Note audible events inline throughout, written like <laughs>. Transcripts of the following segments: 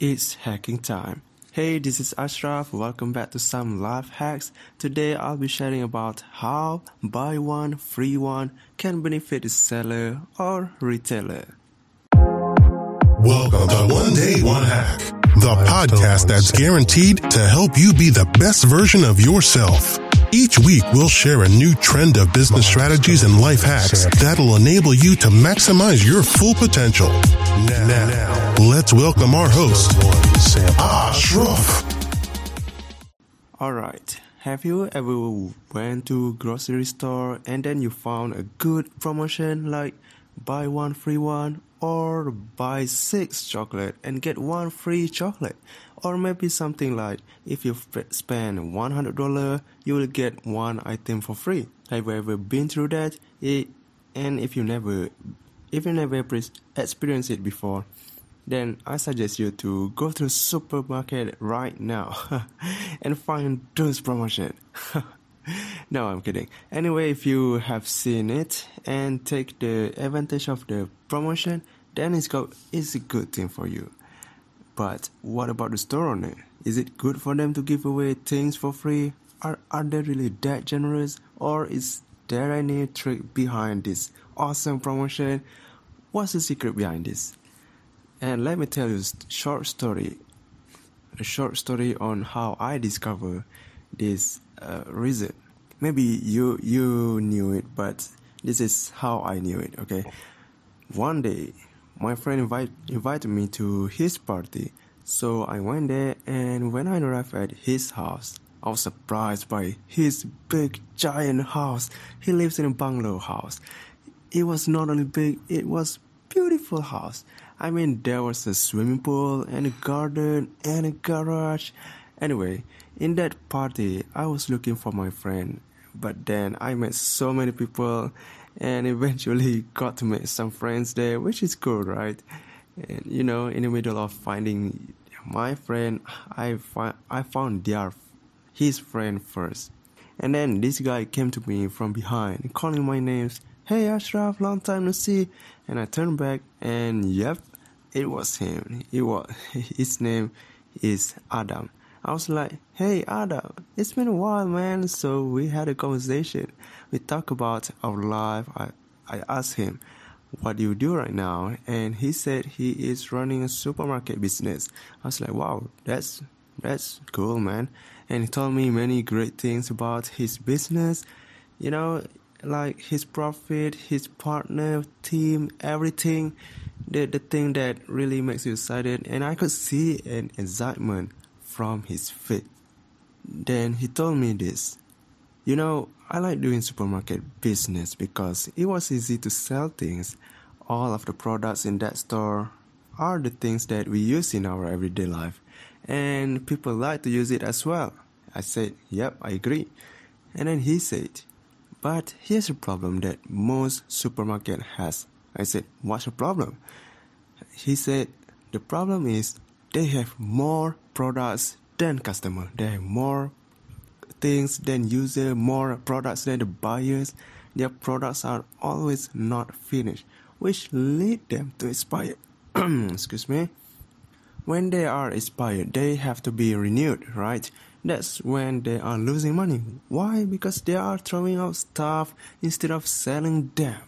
It's hacking time. Hey, this is Ashraf. Welcome back to some life hacks. Today I'll be sharing about how buy one, free one can benefit the seller or retailer. Welcome to One Day One Hack, the podcast that's guaranteed to help you be the best version of yourself. Each week, we'll share a new trend of business strategies and life hacks that'll enable you to maximize your full potential. Now, now let's welcome our host, Ashraf. Alright, have you ever went to grocery store and then you found a good promotion like buy one free one or buy six chocolate and get one free chocolate? Or maybe something like if you spend $100 you will get one item for free. Have you ever been through that? It, and if you never if you never experienced it before then I suggest you to go to supermarket right now <laughs> and find those promotion <laughs> no, I'm kidding. Anyway, if you have seen it and take the advantage of the promotion, then it's, go- it's a good thing for you. But what about the store owner? Is it good for them to give away things for free? Are, are they really that generous? Or is there any trick behind this awesome promotion? What's the secret behind this? And let me tell you a short story. A short story on how I discovered this uh, reason. Maybe you you knew it, but this is how I knew it. Okay, one day my friend invite, invited me to his party, so I went there. And when I arrived at his house, I was surprised by his big giant house. He lives in a bungalow house. It was not only big; it was beautiful house. I mean, there was a swimming pool and a garden and a garage. Anyway, in that party, I was looking for my friend, but then I met so many people and <laughs> eventually got to make some friends there, which is cool, right? And you know, in the middle of finding my friend, I fi- I found their his friend first. And then this guy came to me from behind, calling my names. Hey Ashraf, long time no see. And I turned back, and yep, it was him. It was <laughs> his name is Adam. I was like, hey, Adam, it's been a while, man. So we had a conversation. We talked about our life. I, I asked him, what do you do right now? And he said he is running a supermarket business. I was like, wow, that's, that's cool, man. And he told me many great things about his business. You know, like his profit, his partner, team, everything. The, the thing that really makes you excited. And I could see an excitement from his face. Then he told me this. You know, I like doing supermarket business because it was easy to sell things. All of the products in that store are the things that we use in our everyday life, and people like to use it as well. I said, Yep, I agree. And then he said, But here's a problem that most supermarket has. I said, What's the problem? He said, The problem is they have more products than customer. They have more things than user, more products than the buyers. Their products are always not finished, which lead them to expire. <clears throat> Excuse me. When they are expired, they have to be renewed, right? That's when they are losing money. Why? Because they are throwing out stuff instead of selling them.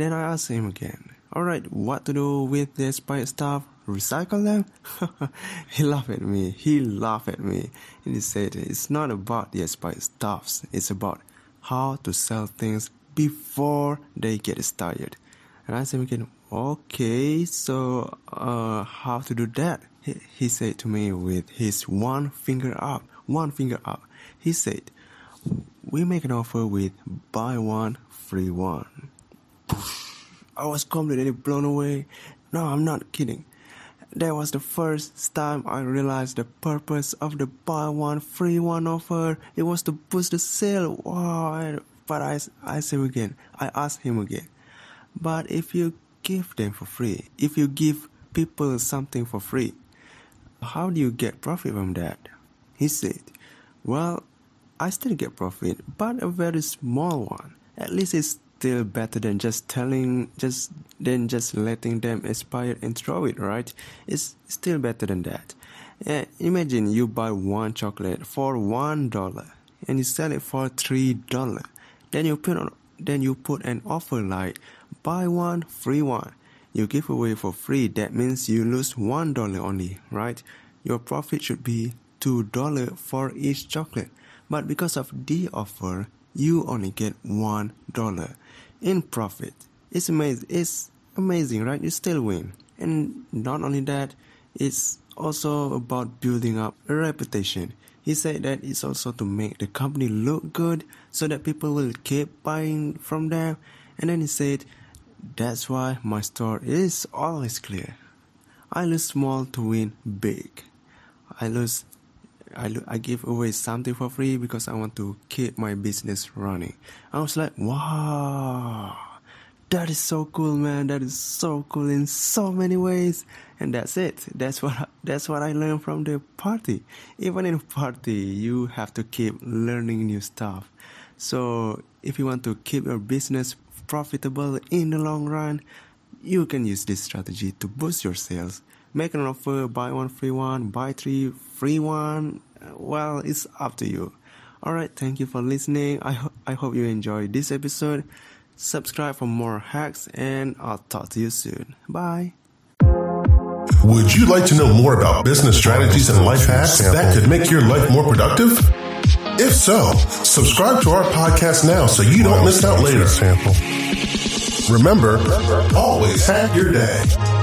Then I asked him again, alright, what to do with the expired stuff? recycle them? <laughs> he laughed at me. He laughed at me. And he said, It's not about the expired stuffs, it's about how to sell things before they get started. And I said again, Okay, so uh, how to do that? He, he said to me with his one finger up, one finger up. He said, We make an offer with buy one, free one. I was completely blown away. No, I'm not kidding. That was the first time I realized the purpose of the buy one free one offer. It was to boost the sale. Wow! But I, I say again, I ask him again. But if you give them for free, if you give people something for free, how do you get profit from that? He said, Well, I still get profit, but a very small one. At least it's still better than just telling just than just letting them expire and throw it right? It's still better than that. Imagine you buy one chocolate for one dollar and you sell it for three dollar. Then you put on then you put an offer like buy one free one. You give away for free that means you lose one dollar only right? Your profit should be two dollar for each chocolate. But because of the offer you only get one dollar in profit. It's amazing. It's amazing, right? You still win. And not only that, it's also about building up a reputation. He said that it's also to make the company look good so that people will keep buying from them. And then he said, That's why my store is always clear. I lose small to win big. I lose I, I give away something for free because I want to keep my business running. I was like, wow, that is so cool, man. That is so cool in so many ways. And that's it. That's what that's what I learned from the party. Even in party, you have to keep learning new stuff. So if you want to keep your business profitable in the long run, you can use this strategy to boost your sales make an offer, buy one, free one, buy three, free one. Well, it's up to you. Alright, thank you for listening. I, ho- I hope you enjoyed this episode. Subscribe for more hacks, and I'll talk to you soon. Bye. Would you like to know more about business strategies and life hacks that could make your life more productive? If so, subscribe to our podcast now so you don't miss out later. Remember, always hack your day.